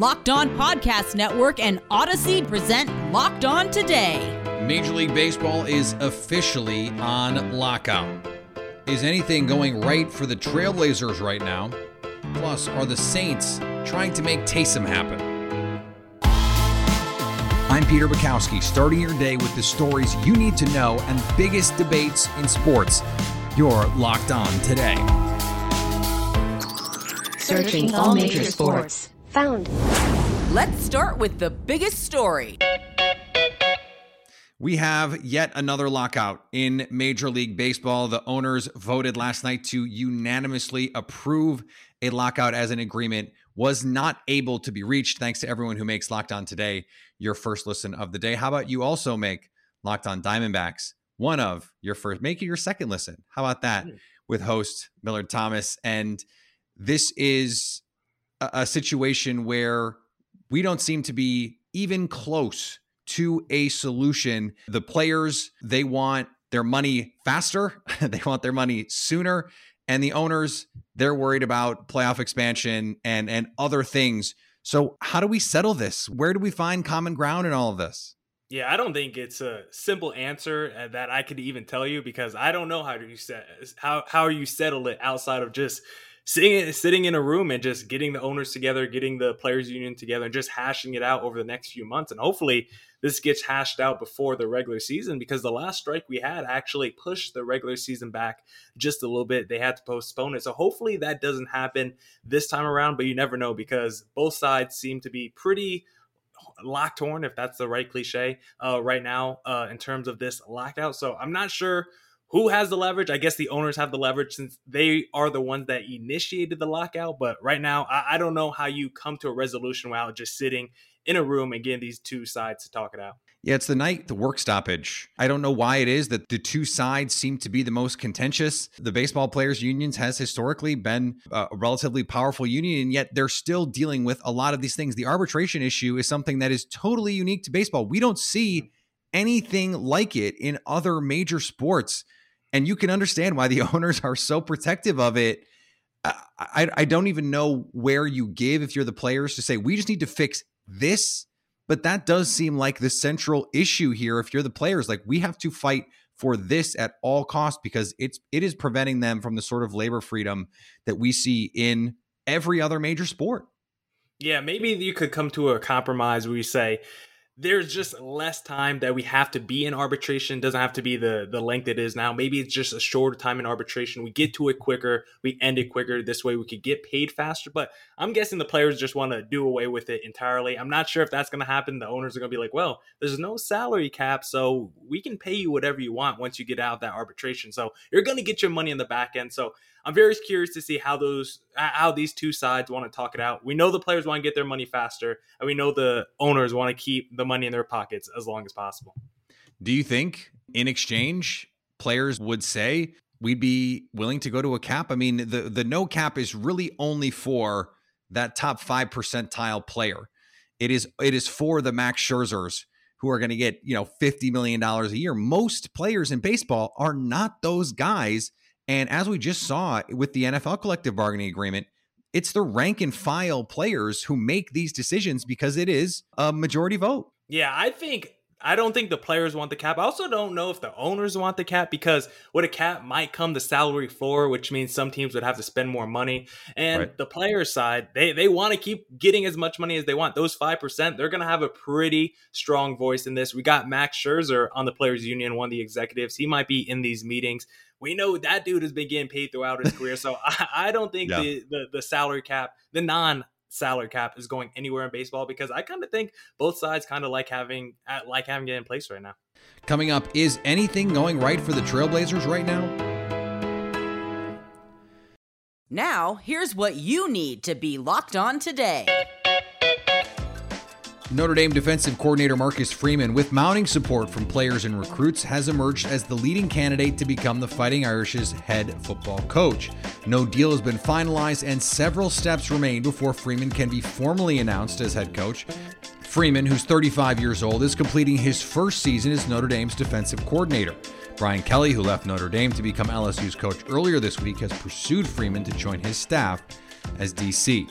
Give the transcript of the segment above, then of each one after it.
Locked On Podcast Network and Odyssey present Locked On Today. Major League Baseball is officially on lockout. Is anything going right for the Trailblazers right now? Plus, are the Saints trying to make Taysom happen? I'm Peter Bukowski, starting your day with the stories you need to know and biggest debates in sports. You're locked on today. Searching all major sports. Found. Let's start with the biggest story. We have yet another lockout in Major League Baseball. The owners voted last night to unanimously approve a lockout as an agreement was not able to be reached. Thanks to everyone who makes Locked On today your first listen of the day. How about you also make Locked On Diamondbacks one of your first, make it your second listen? How about that hmm. with host Millard Thomas? And this is a, situation where we don't seem to be even close to a solution. The players, they want their money faster, they want their money sooner. And the owners, they're worried about playoff expansion and, and other things. So, how do we settle this? Where do we find common ground in all of this? Yeah, I don't think it's a simple answer uh, that I could even tell you because I don't know how do you set how how you settle it outside of just sitting sitting in a room and just getting the owners together, getting the players union together, and just hashing it out over the next few months. And hopefully, this gets hashed out before the regular season because the last strike we had actually pushed the regular season back just a little bit. They had to postpone it, so hopefully that doesn't happen this time around. But you never know because both sides seem to be pretty locked horn, if that's the right cliche, uh, right now uh, in terms of this lockout. So I'm not sure who has the leverage? I guess the owners have the leverage since they are the ones that initiated the lockout. But right now, I, I don't know how you come to a resolution without just sitting in a room and getting these two sides to talk it out. Yeah, it's the night, the work stoppage. I don't know why it is that the two sides seem to be the most contentious. The baseball players' unions has historically been a relatively powerful union, and yet they're still dealing with a lot of these things. The arbitration issue is something that is totally unique to baseball. We don't see hmm. anything like it in other major sports and you can understand why the owners are so protective of it. I, I don't even know where you give if you're the players to say we just need to fix this, but that does seem like the central issue here. If you're the players, like we have to fight for this at all costs because it's it is preventing them from the sort of labor freedom that we see in every other major sport. Yeah, maybe you could come to a compromise where you say, there's just less time that we have to be in arbitration. It doesn't have to be the the length it is now. Maybe it's just a shorter time in arbitration. We get to it quicker, we end it quicker. This way we could get paid faster. But I'm guessing the players just want to do away with it entirely. I'm not sure if that's going to happen. The owners are going to be like, well, there's no salary cap, so we can pay you whatever you want once you get out of that arbitration. So you're going to get your money in the back end. So I'm very curious to see how those how these two sides want to talk it out. We know the players want to get their money faster, and we know the owners want to keep the money in their pockets as long as possible. Do you think in exchange players would say we'd be willing to go to a cap? I mean, the the no cap is really only for that top 5 percentile player. It is it is for the Max Scherzers who are going to get, you know, 50 million dollars a year. Most players in baseball are not those guys and as we just saw with the NFL collective bargaining agreement, it's the rank and file players who make these decisions because it is a majority vote. Yeah, I think I don't think the players want the cap. I also don't know if the owners want the cap because with a cap might come the salary floor, which means some teams would have to spend more money. And right. the player side, they they want to keep getting as much money as they want. Those five percent, they're gonna have a pretty strong voice in this. We got Max Scherzer on the players union, one of the executives. He might be in these meetings. We know that dude has been getting paid throughout his career. So I, I don't think yeah. the, the the salary cap, the non salary cap is going anywhere in baseball because I kind of think both sides kind of like having uh, like having it in place right now. Coming up, is anything going right for the Trailblazers right now? Now, here's what you need to be locked on today. Notre Dame defensive coordinator Marcus Freeman, with mounting support from players and recruits, has emerged as the leading candidate to become the Fighting Irish's head football coach. No deal has been finalized, and several steps remain before Freeman can be formally announced as head coach. Freeman, who's 35 years old, is completing his first season as Notre Dame's defensive coordinator. Brian Kelly, who left Notre Dame to become LSU's coach earlier this week, has pursued Freeman to join his staff as DC.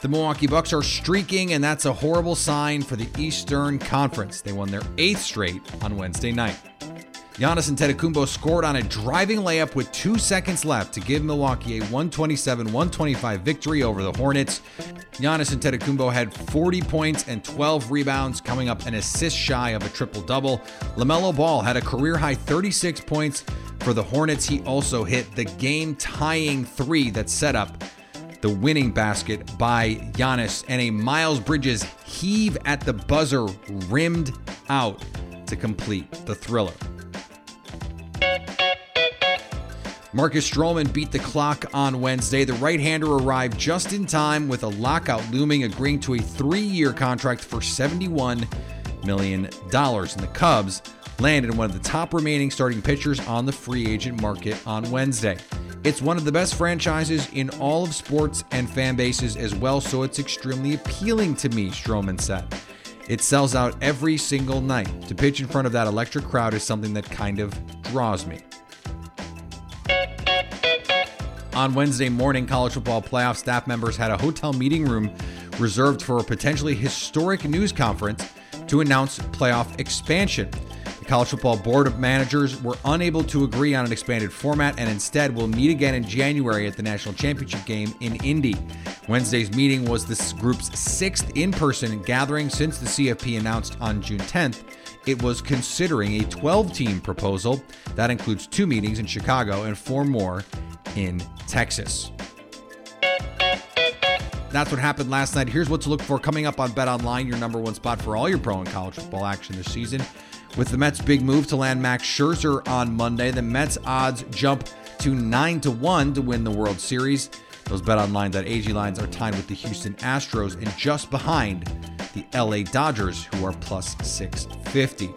The Milwaukee Bucks are streaking, and that's a horrible sign for the Eastern Conference. They won their eighth straight on Wednesday night. Giannis Antetokounmpo scored on a driving layup with two seconds left to give Milwaukee a 127-125 victory over the Hornets. Giannis Antetokounmpo had 40 points and 12 rebounds, coming up an assist shy of a triple-double. LaMelo Ball had a career-high 36 points for the Hornets. He also hit the game-tying three that set up the winning basket by Giannis, and a Miles Bridges heave at the buzzer rimmed out to complete the thriller. Marcus Stroman beat the clock on Wednesday. The right hander arrived just in time with a lockout looming, agreeing to a three year contract for $71 million. And the Cubs landed one of the top remaining starting pitchers on the free agent market on Wednesday. It's one of the best franchises in all of sports and fan bases as well, so it's extremely appealing to me, Stroman said. It sells out every single night. To pitch in front of that electric crowd is something that kind of draws me. On Wednesday morning, college football playoff staff members had a hotel meeting room reserved for a potentially historic news conference to announce playoff expansion. College Football Board of Managers were unable to agree on an expanded format and instead will meet again in January at the National Championship game in Indy. Wednesday's meeting was this group's sixth in person gathering since the CFP announced on June 10th it was considering a 12 team proposal that includes two meetings in Chicago and four more in Texas. That's what happened last night. Here's what to look for coming up on Bet Online, your number one spot for all your pro and college football action this season. With the Mets' big move to land Max Scherzer on Monday, the Mets' odds jump to 9 to 1 to win the World Series. Those betonline.ag lines are tied with the Houston Astros and just behind the LA Dodgers, who are plus 650.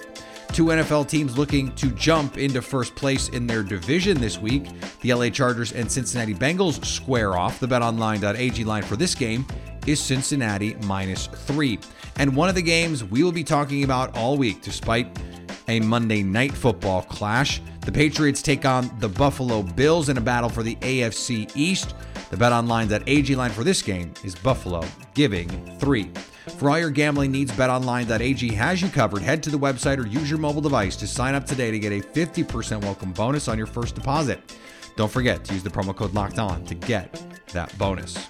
Two NFL teams looking to jump into first place in their division this week. The LA Chargers and Cincinnati Bengals square off. The betonline.ag line for this game is Cincinnati minus three. And one of the games we will be talking about all week, despite a Monday night football clash. The Patriots take on the Buffalo Bills in a battle for the AFC East. The bet AG line for this game is Buffalo giving three. For all your gambling needs, betonline.ag has you covered. Head to the website or use your mobile device to sign up today to get a 50% welcome bonus on your first deposit. Don't forget to use the promo code locked on to get that bonus.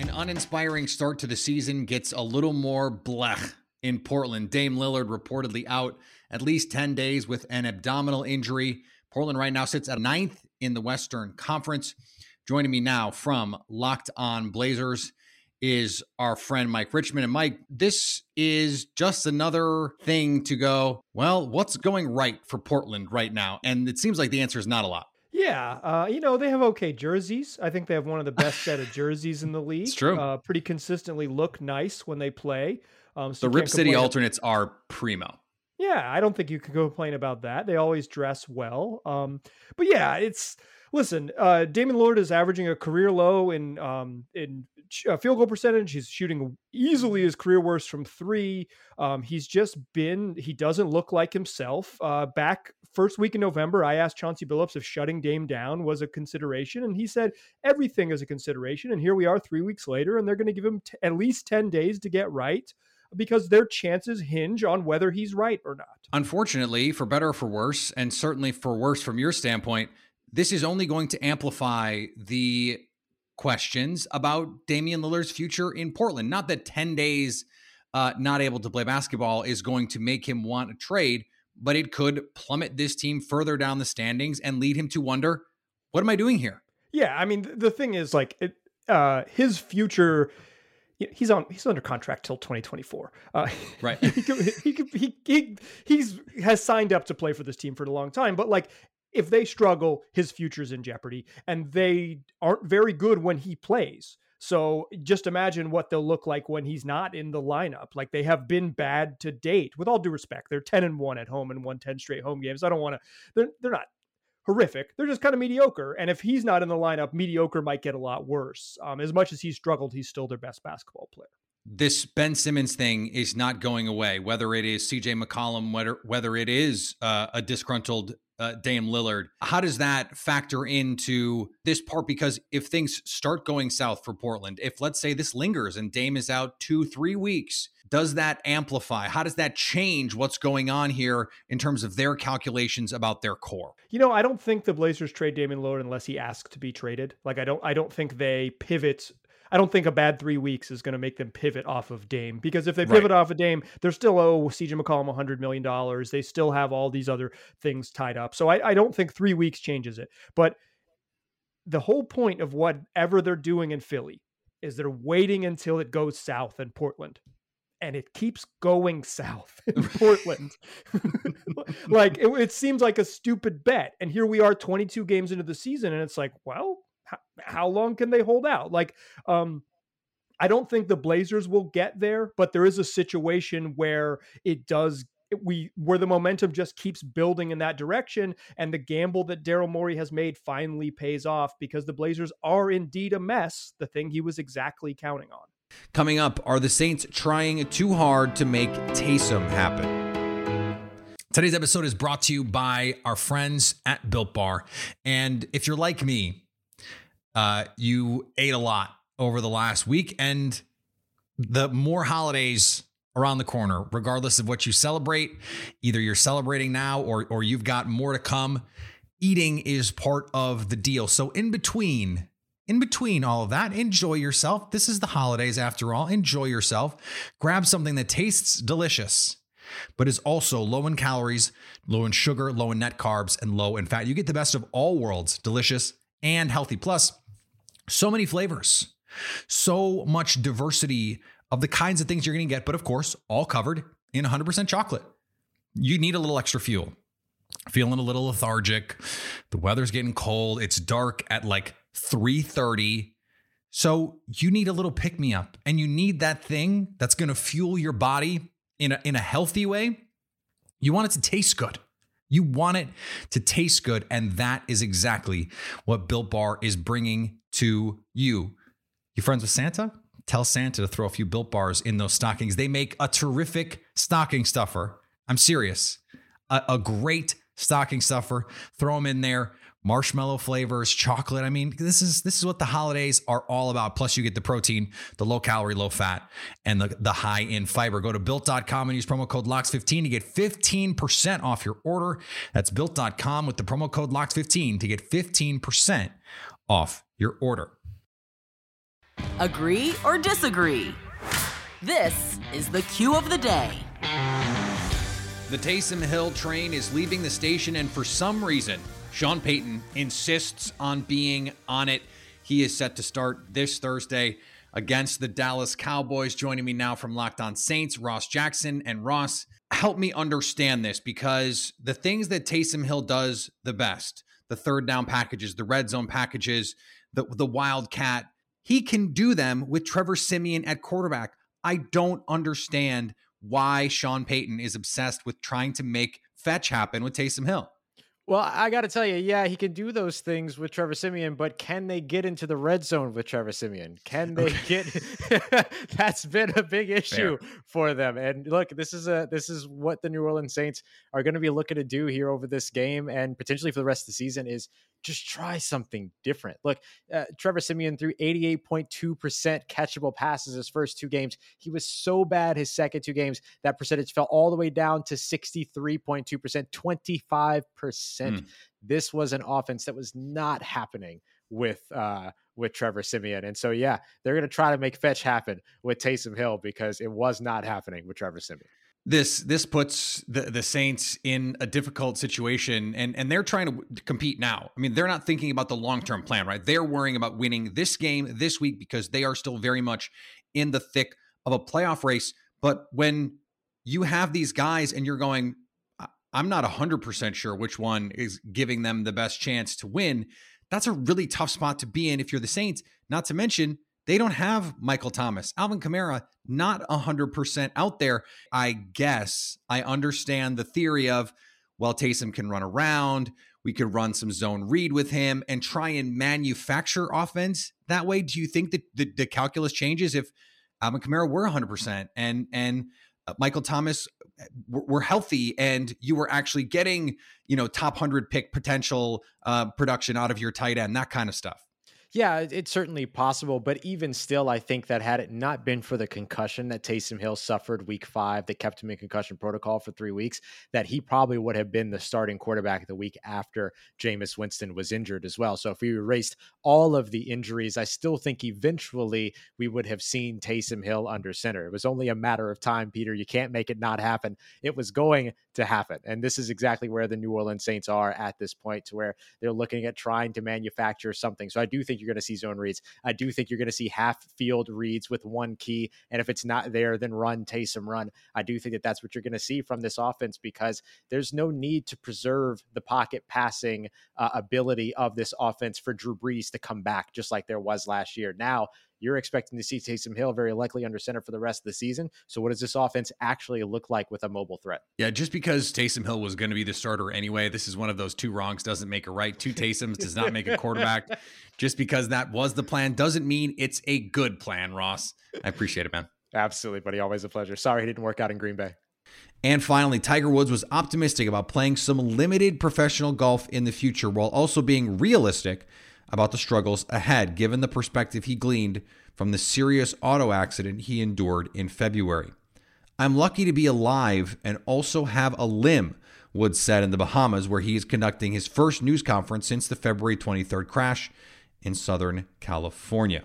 An uninspiring start to the season gets a little more blech in Portland. Dame Lillard reportedly out at least 10 days with an abdominal injury. Portland right now sits at ninth in the Western Conference. Joining me now from Locked On Blazers is our friend Mike Richmond. And Mike, this is just another thing to go, well, what's going right for Portland right now? And it seems like the answer is not a lot. Yeah, uh, you know they have okay jerseys. I think they have one of the best set of jerseys in the league. It's true. Uh, pretty consistently look nice when they play. Um, so the Rip City alternates are primo. Yeah, I don't think you can complain about that. They always dress well. Um, but yeah, it's listen. Uh, Damian Lillard is averaging a career low in um, in uh, field goal percentage. He's shooting easily his career worst from three. Um, he's just been, he doesn't look like himself. Uh, back first week in November, I asked Chauncey Billups if shutting Dame down was a consideration, and he said everything is a consideration. And here we are three weeks later, and they're going to give him t- at least 10 days to get right because their chances hinge on whether he's right or not. Unfortunately, for better or for worse, and certainly for worse from your standpoint, this is only going to amplify the questions about Damian Lillard's future in Portland. Not that 10 days uh, not able to play basketball is going to make him want a trade, but it could plummet this team further down the standings and lead him to wonder, what am I doing here? Yeah, I mean, the thing is, like, it, uh, his future he's on he's under contract till 2024 uh, right he, he, he, he, he's has signed up to play for this team for a long time but like if they struggle, his future's in jeopardy, and they aren't very good when he plays. So just imagine what they'll look like when he's not in the lineup. Like they have been bad to date. With all due respect, they're 10 and 1 at home and won 10 straight home games. I don't want to they're they're not horrific. They're just kind of mediocre. And if he's not in the lineup, mediocre might get a lot worse. Um, as much as he struggled, he's still their best basketball player. This Ben Simmons thing is not going away. Whether it is CJ McCollum, whether whether it is uh, a disgruntled uh, Dame Lillard, how does that factor into this part? Because if things start going south for Portland, if let's say this lingers and Dame is out two, three weeks, does that amplify? How does that change what's going on here in terms of their calculations about their core? You know, I don't think the Blazers trade Damian Lillard unless he asks to be traded. Like I don't I don't think they pivot I don't think a bad three weeks is going to make them pivot off of Dame because if they pivot right. off of Dame, they're still owe CJ McCollum $100 million. They still have all these other things tied up. So I, I don't think three weeks changes it. But the whole point of whatever they're doing in Philly is they're waiting until it goes south in Portland and it keeps going south in Portland. like it, it, seems like a stupid bet. And here we are 22 games into the season and it's like, well, how, how long can they hold out? Like um I don't think the Blazers will get there, but there is a situation where it does we where the momentum just keeps building in that direction and the gamble that Daryl Morey has made finally pays off because the Blazers are indeed a mess, the thing he was exactly counting on. Coming up, are the Saints trying too hard to make Taysom happen? Today's episode is brought to you by our friends at Built Bar. And if you're like me, uh, you ate a lot over the last week, and the more holidays around the corner, regardless of what you celebrate, either you're celebrating now or, or you've got more to come. Eating is part of the deal. So, in between in between all of that, enjoy yourself. This is the holidays after all. Enjoy yourself. Grab something that tastes delicious, but is also low in calories, low in sugar, low in net carbs, and low in fat. You get the best of all worlds delicious and healthy. Plus, so many flavors, so much diversity of the kinds of things you're going to get, but of course, all covered in 100% chocolate. You need a little extra fuel. Feeling a little lethargic. The weather's getting cold. It's dark at like 3:30. So you need a little pick me up and you need that thing that's going to fuel your body in a in a healthy way. You want it to taste good. You want it to taste good and that is exactly what Built Bar is bringing to you. You friends with Santa? Tell Santa to throw a few Built Bars in those stockings. They make a terrific stocking stuffer. I'm serious. A, a great stocking stuffer. Throw them in there marshmallow flavors, chocolate. I mean, this is this is what the holidays are all about. Plus, you get the protein, the low calorie, low fat, and the, the high in fiber. Go to built.com and use promo code LOCKS15 to get 15% off your order. That's built.com with the promo code LOCKS15 to get 15% off your order. Agree or disagree? This is the cue of the day. The Taysom Hill train is leaving the station, and for some reason, Sean Payton insists on being on it. He is set to start this Thursday against the Dallas Cowboys. Joining me now from Locked On Saints, Ross Jackson. And Ross, help me understand this because the things that Taysom Hill does the best, the third down packages, the red zone packages, the, the wildcat, he can do them with Trevor Siemian at quarterback. I don't understand why Sean Payton is obsessed with trying to make fetch happen with Taysom Hill. Well, I got to tell you, yeah, he can do those things with Trevor Siemian, but can they get into the red zone with Trevor Siemian? Can they get? That's been a big issue Fair. for them. And look, this is a this is what the New Orleans Saints are going to be looking to do here over this game and potentially for the rest of the season is just try something different. Look, uh, Trevor Siemian threw 88.2% catchable passes his first two games. He was so bad his second two games, that percentage fell all the way down to 63.2%, 25%. Mm. This was an offense that was not happening with uh with Trevor Siemian. And so yeah, they're going to try to make fetch happen with Taysom Hill because it was not happening with Trevor Siemian this this puts the the Saints in a difficult situation and and they're trying to compete now. I mean, they're not thinking about the long-term plan, right? They're worrying about winning this game this week because they are still very much in the thick of a playoff race. But when you have these guys and you're going I'm not 100% sure which one is giving them the best chance to win. That's a really tough spot to be in if you're the Saints, not to mention they don't have Michael Thomas. Alvin Kamara, not 100% out there. I guess I understand the theory of, well, Taysom can run around. We could run some zone read with him and try and manufacture offense that way. Do you think that the, the calculus changes if Alvin Kamara were 100% and and uh, Michael Thomas uh, were healthy and you were actually getting, you know, top 100 pick potential uh, production out of your tight end, that kind of stuff? Yeah, it's certainly possible, but even still, I think that had it not been for the concussion that Taysom Hill suffered week five that kept him in concussion protocol for three weeks, that he probably would have been the starting quarterback the week after Jameis Winston was injured as well. So if we erased all of the injuries, I still think eventually we would have seen Taysom Hill under center. It was only a matter of time, Peter. You can't make it not happen. It was going to happen. And this is exactly where the New Orleans Saints are at this point, to where they're looking at trying to manufacture something. So I do think you're going to see zone reads. I do think you're going to see half field reads with one key. And if it's not there, then run, Taysom, run. I do think that that's what you're going to see from this offense because there's no need to preserve the pocket passing uh, ability of this offense for Drew Brees to come back, just like there was last year. Now, you're expecting to see Taysom Hill very likely under center for the rest of the season. So, what does this offense actually look like with a mobile threat? Yeah, just because Taysom Hill was going to be the starter anyway, this is one of those two wrongs doesn't make a right. Two Taysoms does not make a quarterback. just because that was the plan doesn't mean it's a good plan, Ross. I appreciate it, man. Absolutely, buddy. Always a pleasure. Sorry it didn't work out in Green Bay. And finally, Tiger Woods was optimistic about playing some limited professional golf in the future while also being realistic about the struggles ahead, given the perspective he gleaned from the serious auto accident he endured in February. I'm lucky to be alive and also have a limb, Woods said in the Bahamas, where he is conducting his first news conference since the February 23rd crash in Southern California.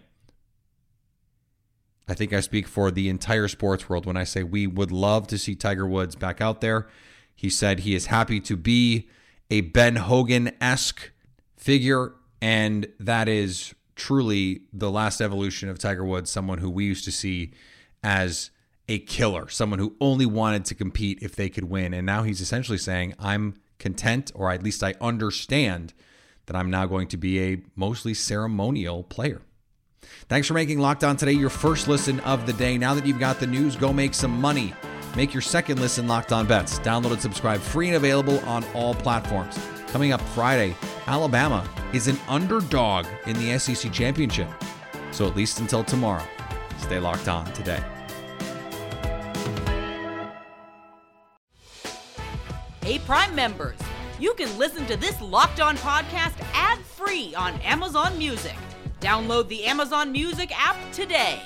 I think I speak for the entire sports world when I say we would love to see Tiger Woods back out there. He said he is happy to be a Ben Hogan esque figure and that is truly the last evolution of Tiger Woods, someone who we used to see as a killer, someone who only wanted to compete if they could win. And now he's essentially saying, I'm content, or at least I understand that I'm now going to be a mostly ceremonial player. Thanks for making Locked On today your first listen of the day. Now that you've got the news, go make some money. Make your second listen Locked On Bets. Download and subscribe free and available on all platforms. Coming up Friday, Alabama is an underdog in the SEC championship. So at least until tomorrow, stay locked on today. Hey, Prime members, you can listen to this locked on podcast ad free on Amazon Music. Download the Amazon Music app today.